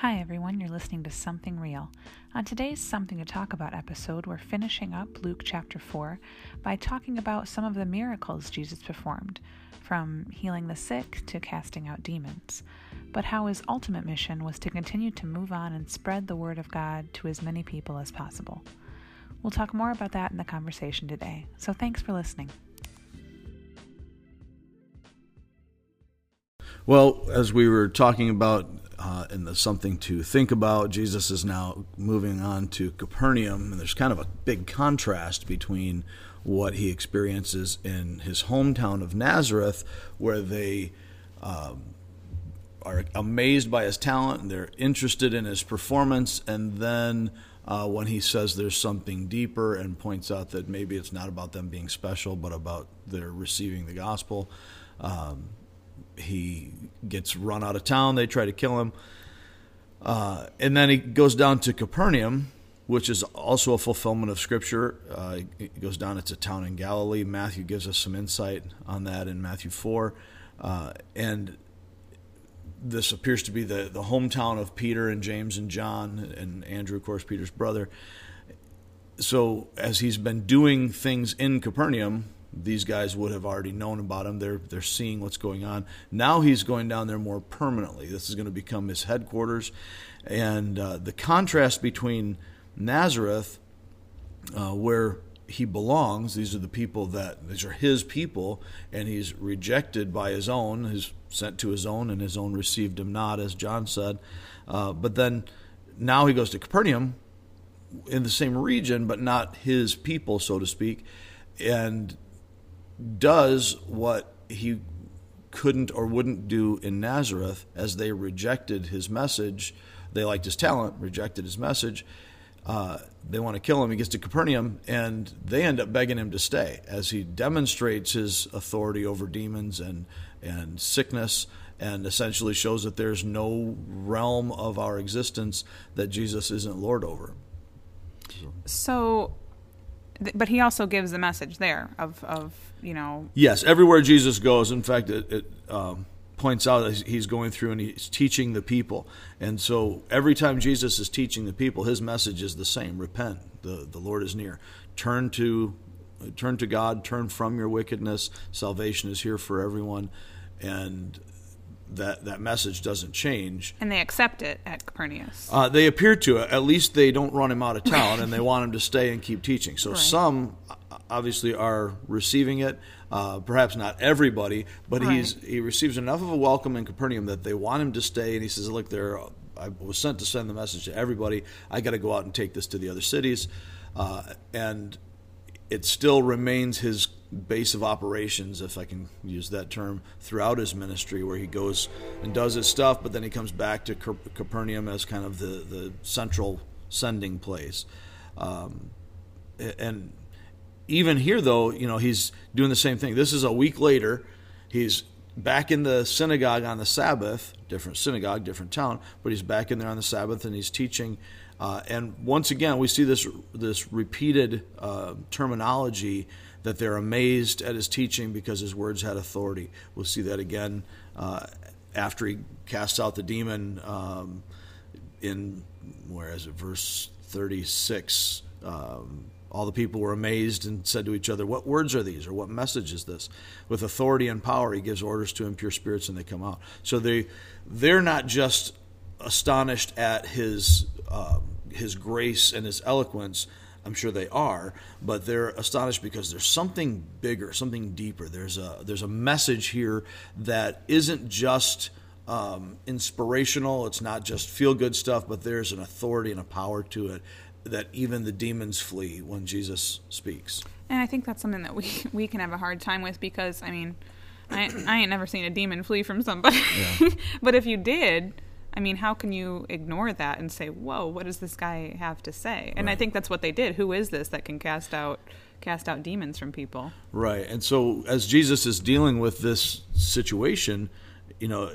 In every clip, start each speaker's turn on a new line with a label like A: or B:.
A: Hi, everyone. You're listening to Something Real. On today's Something to Talk About episode, we're finishing up Luke chapter 4 by talking about some of the miracles Jesus performed, from healing the sick to casting out demons, but how his ultimate mission was to continue to move on and spread the word of God to as many people as possible. We'll talk more about that in the conversation today, so thanks for listening.
B: Well, as we were talking about uh, and the something to think about. Jesus is now moving on to Capernaum, and there's kind of a big contrast between what he experiences in his hometown of Nazareth, where they um, are amazed by his talent and they're interested in his performance, and then uh, when he says there's something deeper and points out that maybe it's not about them being special, but about their receiving the gospel. Um, he gets run out of town. They try to kill him. Uh, and then he goes down to Capernaum, which is also a fulfillment of Scripture. Uh, he goes down, it's a town in Galilee. Matthew gives us some insight on that in Matthew 4. Uh, and this appears to be the, the hometown of Peter and James and John, and Andrew, of course, Peter's brother. So, as he's been doing things in Capernaum, these guys would have already known about him. They're they're seeing what's going on. Now he's going down there more permanently. This is going to become his headquarters, and uh, the contrast between Nazareth, uh, where he belongs. These are the people that these are his people, and he's rejected by his own. He's sent to his own, and his own received him not, as John said. Uh, but then now he goes to Capernaum, in the same region, but not his people, so to speak, and does what he couldn't or wouldn't do in Nazareth as they rejected his message. They liked his talent, rejected his message. Uh, they want to kill him. He gets to Capernaum, and they end up begging him to stay as he demonstrates his authority over demons and and sickness, and essentially shows that there's no realm of our existence that Jesus isn't Lord over.
A: So, but he also gives the message there of of you know.
B: Yes, everywhere Jesus goes. In fact, it, it um, points out that he's going through and he's teaching the people. And so every time Jesus is teaching the people, his message is the same: repent. the The Lord is near. Turn to turn to God. Turn from your wickedness. Salvation is here for everyone, and that that message doesn't change.
A: And they accept it at Capernaum.
B: Uh, they appear to. At least they don't run him out of town, and they want him to stay and keep teaching. So right. some obviously are receiving it. Uh, perhaps not everybody, but right. he's he receives enough of a welcome in Capernaum that they want him to stay. And he says, "Look, there, I was sent to send the message to everybody. I got to go out and take this to the other cities." Uh, and it still remains his base of operations, if I can use that term, throughout his ministry, where he goes and does his stuff, but then he comes back to Capernaum as kind of the, the central sending place. Um, and even here, though, you know, he's doing the same thing. This is a week later. He's back in the synagogue on the Sabbath, different synagogue, different town, but he's back in there on the Sabbath and he's teaching. Uh, and once again, we see this this repeated uh, terminology that they're amazed at his teaching because his words had authority. We'll see that again uh, after he casts out the demon um, in where is it, verse thirty six. Um, all the people were amazed and said to each other, What words are these, or what message is this? With authority and power, he gives orders to impure spirits and they come out. So they, they're not just astonished at his, uh, his grace and his eloquence. I'm sure they are, but they're astonished because there's something bigger, something deeper. There's a, there's a message here that isn't just. Um, inspirational. It's not just feel good stuff, but there's an authority and a power to it that even the demons flee when Jesus speaks.
A: And I think that's something that we we can have a hard time with because I mean, I I ain't never seen a demon flee from somebody. Yeah. but if you did, I mean, how can you ignore that and say, "Whoa, what does this guy have to say?" And right. I think that's what they did. Who is this that can cast out cast out demons from people?
B: Right. And so as Jesus is dealing with this situation, you know,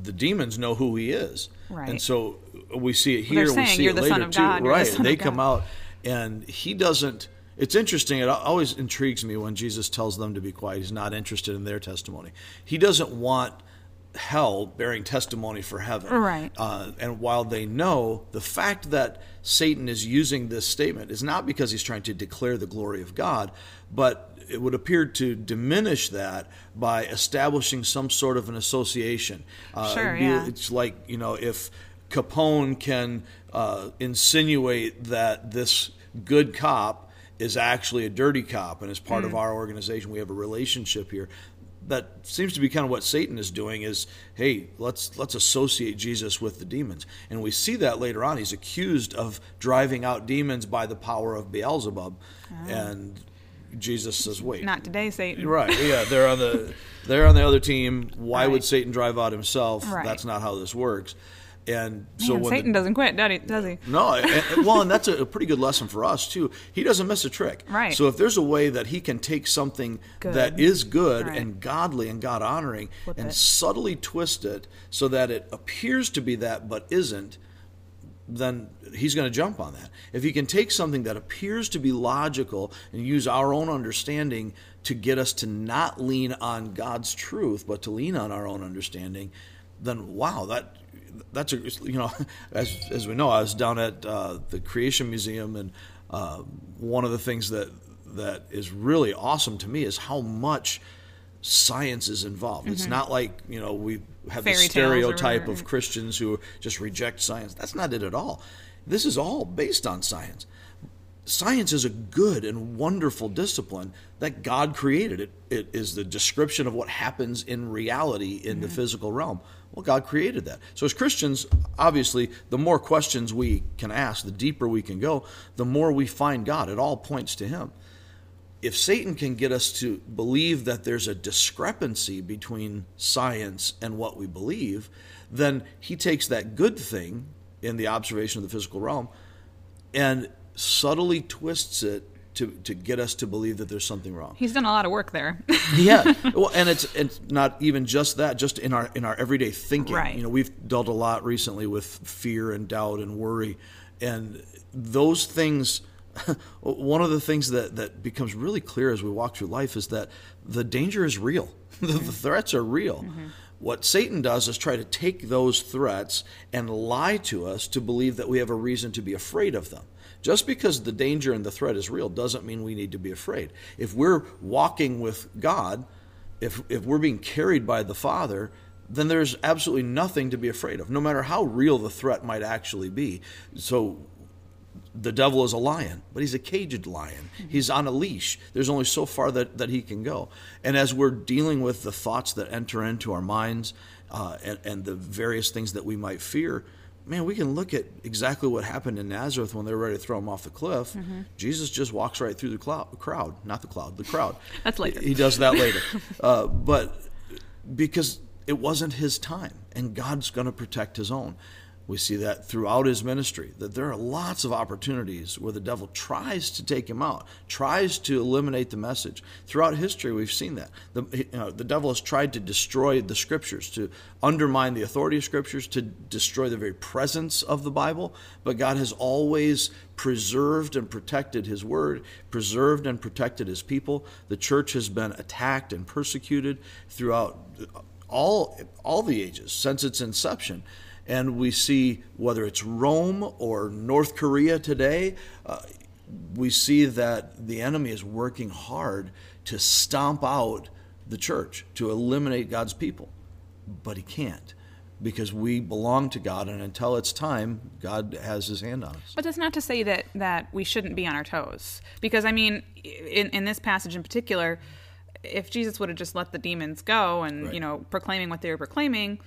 B: the demons know who he is.
A: Right.
B: And so we see it here. we see it later too.
A: God,
B: right.
A: The
B: they come out, and he doesn't. It's interesting. It always intrigues me when Jesus tells them to be quiet. He's not interested in their testimony. He doesn't want hell bearing testimony for heaven.
A: Right.
B: Uh, and while they know, the fact that Satan is using this statement is not because he's trying to declare the glory of God, but it would appear to diminish that by establishing some sort of an association.
A: Uh, sure, yeah.
B: It's like, you know, if Capone can uh, insinuate that this good cop is actually a dirty cop and is part mm. of our organization. We have a relationship here. That seems to be kind of what Satan is doing is, hey, let's let's associate Jesus with the demons. And we see that later on. He's accused of driving out demons by the power of Beelzebub. Oh. And Jesus says, "Wait,
A: not today, Satan."
B: Right? Yeah, they're on the they're on the other team. Why right. would Satan drive out himself? Right. That's not how this works. And so
A: Man, Satan
B: the,
A: doesn't quit, does he? Does he?
B: No. and, well, and that's a, a, pretty good lesson for us too. He doesn't miss a trick.
A: Right.
B: So if there's a way that he can take something
A: good.
B: that is good right. and godly and God honoring and
A: it.
B: subtly twist it so that it appears to be that but isn't, then he's going to jump on that. If he can take something that appears to be logical and use our own understanding to get us to not lean on God's truth, but to lean on our own understanding, then wow, that that's a you know as as we know I was down at uh, the Creation Museum and uh, one of the things that that is really awesome to me is how much science is involved. Mm-hmm. It's not like you know we have
A: Fairy
B: the stereotype of Christians who just reject science. That's not it at all. This is all based on science. Science is a good and wonderful discipline that God created. It, it is the description of what happens in reality in mm-hmm. the physical realm. Well, God created that. So, as Christians, obviously, the more questions we can ask, the deeper we can go, the more we find God. It all points to Him. If Satan can get us to believe that there's a discrepancy between science and what we believe, then he takes that good thing in the observation of the physical realm and subtly twists it to, to get us to believe that there's something wrong.
A: He's done a lot of work there.
B: yeah, well, and it's it's not even just that. Just in our in our everyday thinking,
A: right.
B: you know, we've dealt a lot recently with fear and doubt and worry, and those things. One of the things that that becomes really clear as we walk through life is that the danger is real. the, the threats are real. Mm-hmm. What Satan does is try to take those threats and lie to us to believe that we have a reason to be afraid of them. Just because the danger and the threat is real doesn't mean we need to be afraid. If we're walking with God, if, if we're being carried by the Father, then there's absolutely nothing to be afraid of, no matter how real the threat might actually be. So the devil is a lion, but he's a caged lion. He's on a leash. There's only so far that, that he can go. And as we're dealing with the thoughts that enter into our minds uh, and, and the various things that we might fear, man, we can look at exactly what happened in Nazareth when they were ready to throw him off the cliff. Mm-hmm. Jesus just walks right through the cloud, crowd, not the cloud, the crowd.
A: That's later.
B: He, he does that later. uh, but because it wasn't his time, and God's going to protect his own. We see that throughout his ministry, that there are lots of opportunities where the devil tries to take him out, tries to eliminate the message. Throughout history, we've seen that. The, you know, the devil has tried to destroy the scriptures, to undermine the authority of scriptures, to destroy the very presence of the Bible, but God has always preserved and protected his word, preserved and protected his people. The church has been attacked and persecuted throughout all, all the ages since its inception and we see whether it's Rome or North Korea today, uh, we see that the enemy is working hard to stomp out the church, to eliminate God's people. But he can't because we belong to God, and until it's time, God has His hand on us.
A: But that's not to say that that we shouldn't be on our toes, because I mean, in in this passage in particular, if Jesus would have just let the demons go and right. you know proclaiming what they were proclaiming,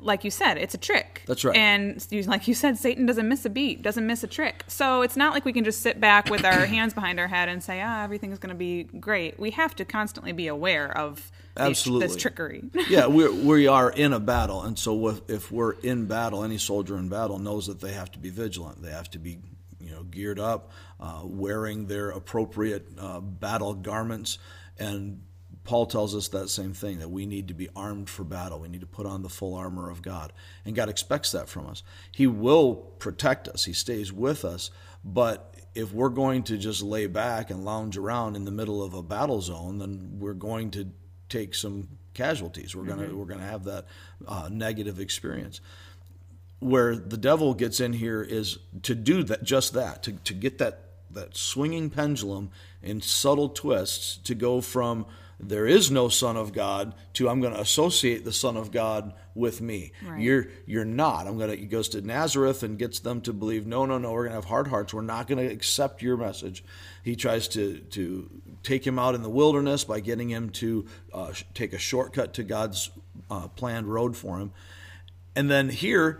A: like you said, it's a trick.
B: That's right.
A: And like you said, Satan doesn't miss a beat, doesn't miss a trick. So it's not like we can just sit back with our hands behind our head and say, ah, everything's going to be great. We have to constantly be aware of
B: Absolutely.
A: this trickery.
B: yeah, we we are in a battle, and so if, if we're in battle, any soldier in battle knows that they have to be vigilant. They have to be, you know, geared up, uh, wearing their appropriate uh, battle garments, and Paul tells us that same thing that we need to be armed for battle. We need to put on the full armor of God. And God expects that from us. He will protect us, He stays with us. But if we're going to just lay back and lounge around in the middle of a battle zone, then we're going to take some casualties. We're gonna we're gonna have that uh, negative experience. Where the devil gets in here is to do that, just that, to to get that that swinging pendulum in subtle twists to go from there is no son of God to I'm going to associate the son of God with me.
A: Right.
B: You're you're not. I'm going to he goes to Nazareth and gets them to believe no no no we're going to have hard hearts. We're not going to accept your message. He tries to to take him out in the wilderness by getting him to uh, take a shortcut to God's uh, planned road for him. And then here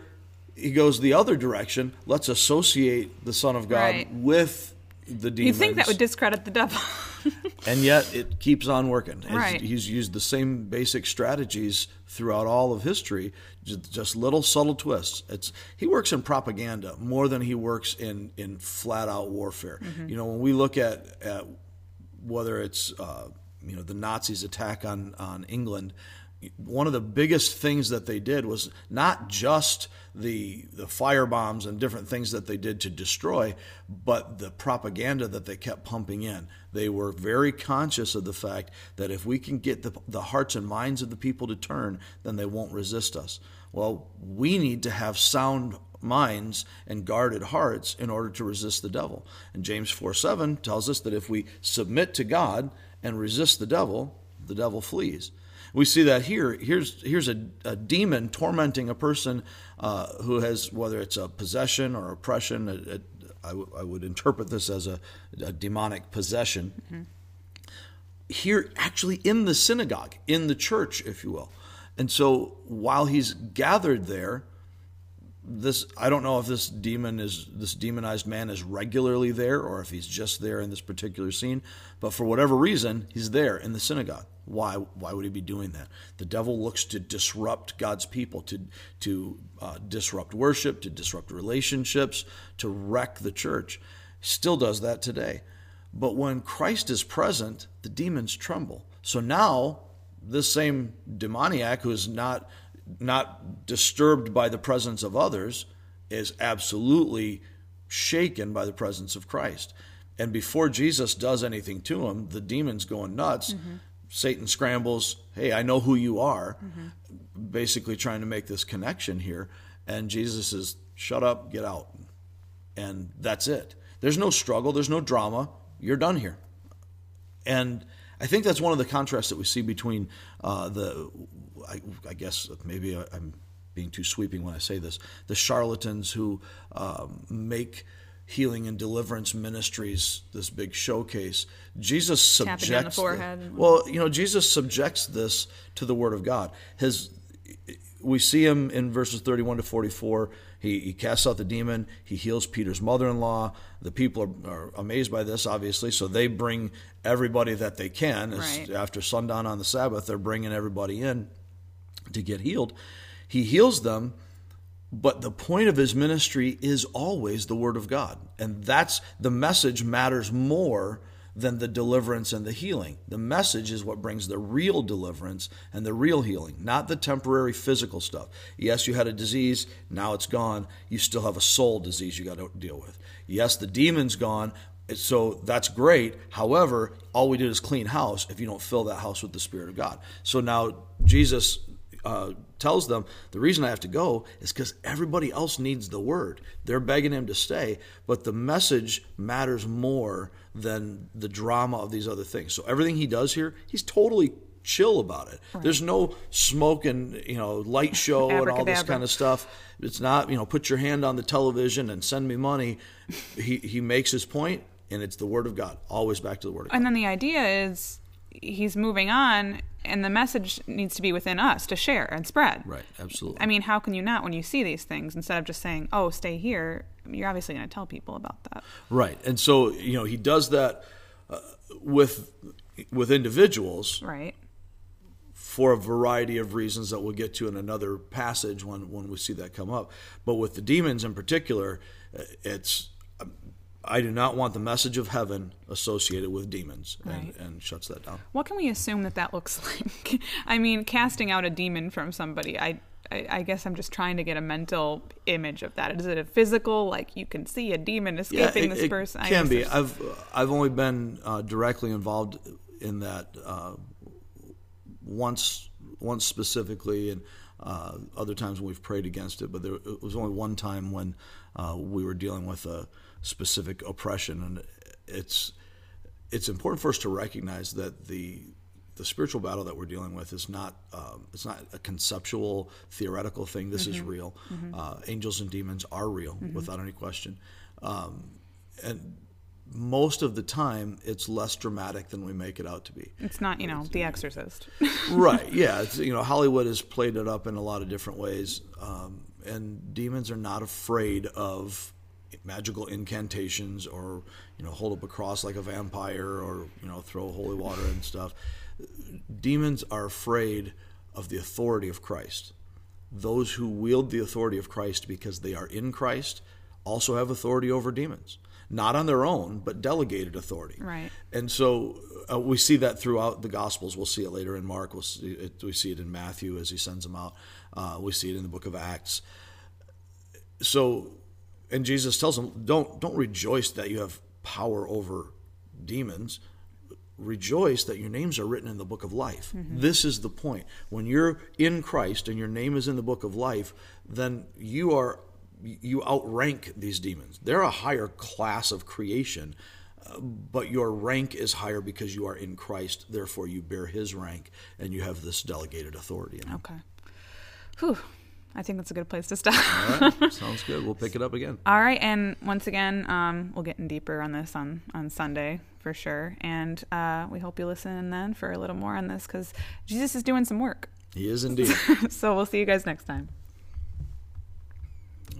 B: he goes the other direction. Let's associate the son of God
A: Right.
B: with the demons.
A: You'd think that would discredit the devil.
B: and yet it keeps on working.
A: Right.
B: He's used the same basic strategies throughout all of history, just little subtle twists. It's he works in propaganda more than he works in in flat out warfare. You know, when we look at at whether it's uh, you know the Nazis' attack on on England, one of the biggest things that they did was not just the the fire bombs and different things that they did to destroy, but the propaganda that they kept pumping in. They were very conscious of the fact that if we can get the, the hearts and minds of the people to turn, then they won't resist us. Well, we need to have sound minds and guarded hearts in order to resist the devil. And James 4 7 tells us that if we submit to God and resist the devil, the devil flees. We see that here. Here's here's a, a demon tormenting a person uh, who has whether it's a possession or oppression. It, it, I, w- I would interpret this as a, a demonic possession. Here, actually, in the synagogue, in the church, if you will. And so, while he's gathered there, this I don't know if this demon is this demonized man is regularly there or if he's just there in this particular scene, but for whatever reason, he's there in the synagogue. Why why would he be doing that? The devil looks to disrupt God's people, to to uh, disrupt worship, to disrupt relationships, to wreck the church. Still does that today. But when Christ is present, the demons tremble. So now this same demoniac who is not not disturbed by the presence of others is absolutely shaken by the presence of Christ. And before Jesus does anything to him, the demon's going nuts. Satan scrambles, "Hey, I know who you are." Basically trying to make this connection here, and Jesus is, "Shut up, get out." And that's it. There's no struggle, there's no drama. You're done here. And I think that's one of the contrasts that we see between uh, the, I, I guess maybe I- I'm being too sweeping when I say this, the charlatans who um, make healing and deliverance ministries this big showcase. Jesus
A: the
B: subjects.
A: forehead.
B: well, you know, Jesus subjects this to the Word of God. His we see him in verses 31 to 44. He, he casts out the demon. He heals Peter's mother in law. The people are, are amazed by this, obviously, so they bring everybody that they can.
A: Right.
B: After sundown on the Sabbath, they're bringing everybody in to get healed. He heals them, but the point of his ministry is always the Word of God. And that's the message matters more than the deliverance and the healing. The message is what brings the real deliverance and the real healing, not the temporary physical stuff. Yes, you had a disease, now it's gone. You still have a soul disease you got to deal with. Yes, the demon's gone, so that's great. However, all we did is clean house if you don't fill that house with the Spirit of God. So now Jesus uh, tells them the reason I have to go is because everybody else needs the word. They're begging him to stay, but the message matters more than the drama of these other things. So everything he does here, he's totally chill about it. There's no smoke and you know light show and all this kind of stuff. It's not you know put your hand on the television and send me money. He he makes his point, and it's the word of God. Always back to the word of God.
A: And then the idea is he's moving on, and the message needs to be within us to share and spread.
B: Right, absolutely.
A: I mean, how can you not when you see these things instead of just saying, "Oh, stay here"? You're obviously going to tell people about that.
B: Right, and so you know he does that uh, with with individuals
A: Right.
B: for a variety of reasons that we'll get to in another passage when when we see that come up. But with the demons in particular, uh, it's um, I do not want the message of heaven associated with demons, and,
A: Right.
B: and shuts that down.
A: What can we assume that that looks like? I mean, casting out a demon from somebody. I, I, I guess I'm just trying to get a mental image of that. Is it a physical, like you can see a demon escaping
B: it,
A: this
B: it
A: person? I
B: can be.
A: there's-
B: I've I've only been uh, directly involved in that uh, once once specifically, and uh, other times when we've prayed against it. But there it was only one time when uh, we were dealing with a specific oppression, and it's it's important for us to recognize that the the spiritual battle that we're dealing with is not um, it's not a conceptual theoretical thing. This mm-hmm. is real. Mm-hmm. Uh, angels and demons are real mm-hmm. without any question, um, and most of the time it's less dramatic than we make it out to be.
A: It's not, you know, The Exorcist.
B: right. Yeah. It's, you know, Hollywood has played it up in a lot of different ways, um, and demons are not afraid of magical incantations or you know hold up a cross like a vampire or you know throw holy water and stuff demons are afraid of the authority of Christ. Those who wield the authority of Christ because they are in Christ also have authority over demons. Not on their own, but delegated authority.
A: Right.
B: And so uh, we see that throughout the Gospels. We'll see it later in Mark. We'll see it, we see it in Matthew as he sends them out. Uh, we see it in the book of Acts. So, and Jesus tells them, don't don't rejoice that you have power over demons rejoice that your names are written in the book of life. Mm-hmm. This is the point. When you're in Christ and your name is in the book of life, then you are you outrank these demons. They're a higher class of creation, uh, but your rank is higher because you are in Christ. Therefore, you bear His rank and you have this delegated authority.
A: Okay. Whew. I think that's a good place to stop.
B: All right, sounds good. We'll pick it up again.
A: All right, and once again, um, we'll get in deeper on this on on Sunday for sure, and uh, we hope you listen then for a little more on this because Jesus is doing some work.
B: He is indeed.
A: so we'll see you guys next time.